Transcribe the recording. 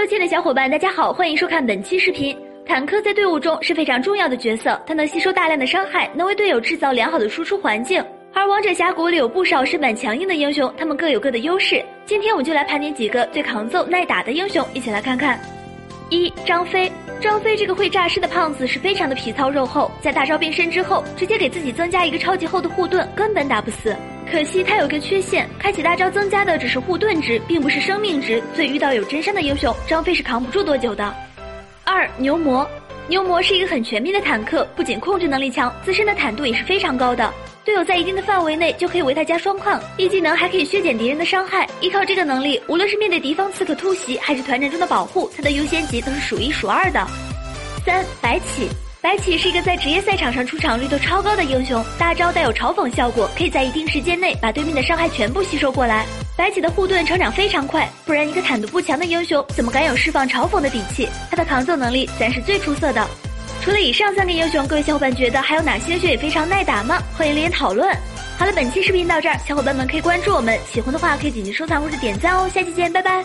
各位亲爱的小伙伴，大家好，欢迎收看本期视频。坦克在队伍中是非常重要的角色，它能吸收大量的伤害，能为队友制造良好的输出环境。而王者峡谷里有不少身板强硬的英雄，他们各有各的优势。今天我们就来盘点几个最抗揍耐打的英雄，一起来看看。一张飞，张飞这个会诈尸的胖子是非常的皮糙肉厚，在大招变身之后，直接给自己增加一个超级厚的护盾，根本打不死。可惜他有个缺陷，开启大招增加的只是护盾值，并不是生命值，所以遇到有真伤的英雄，张飞是扛不住多久的。二牛魔，牛魔是一个很全面的坦克，不仅控制能力强，自身的坦度也是非常高的。队友在一定的范围内就可以为他加双抗，一技能还可以削减敌人的伤害。依靠这个能力，无论是面对敌方刺客突袭，还是团战中的保护，他的优先级都是数一数二的。三白起。白起是一个在职业赛场上出场率都超高的英雄，大招带有嘲讽效果，可以在一定时间内把对面的伤害全部吸收过来。白起的护盾成长非常快，不然一个坦度不强的英雄怎么敢有释放嘲讽的底气？他的扛揍能力自然是最出色的。除了以上三个英雄，各位小伙伴觉得还有哪些英雄也非常耐打吗？欢迎留言讨论。好了，本期视频到这儿，小伙伴们可以关注我们，喜欢的话可以点击收藏或者点赞哦。下期见，拜拜。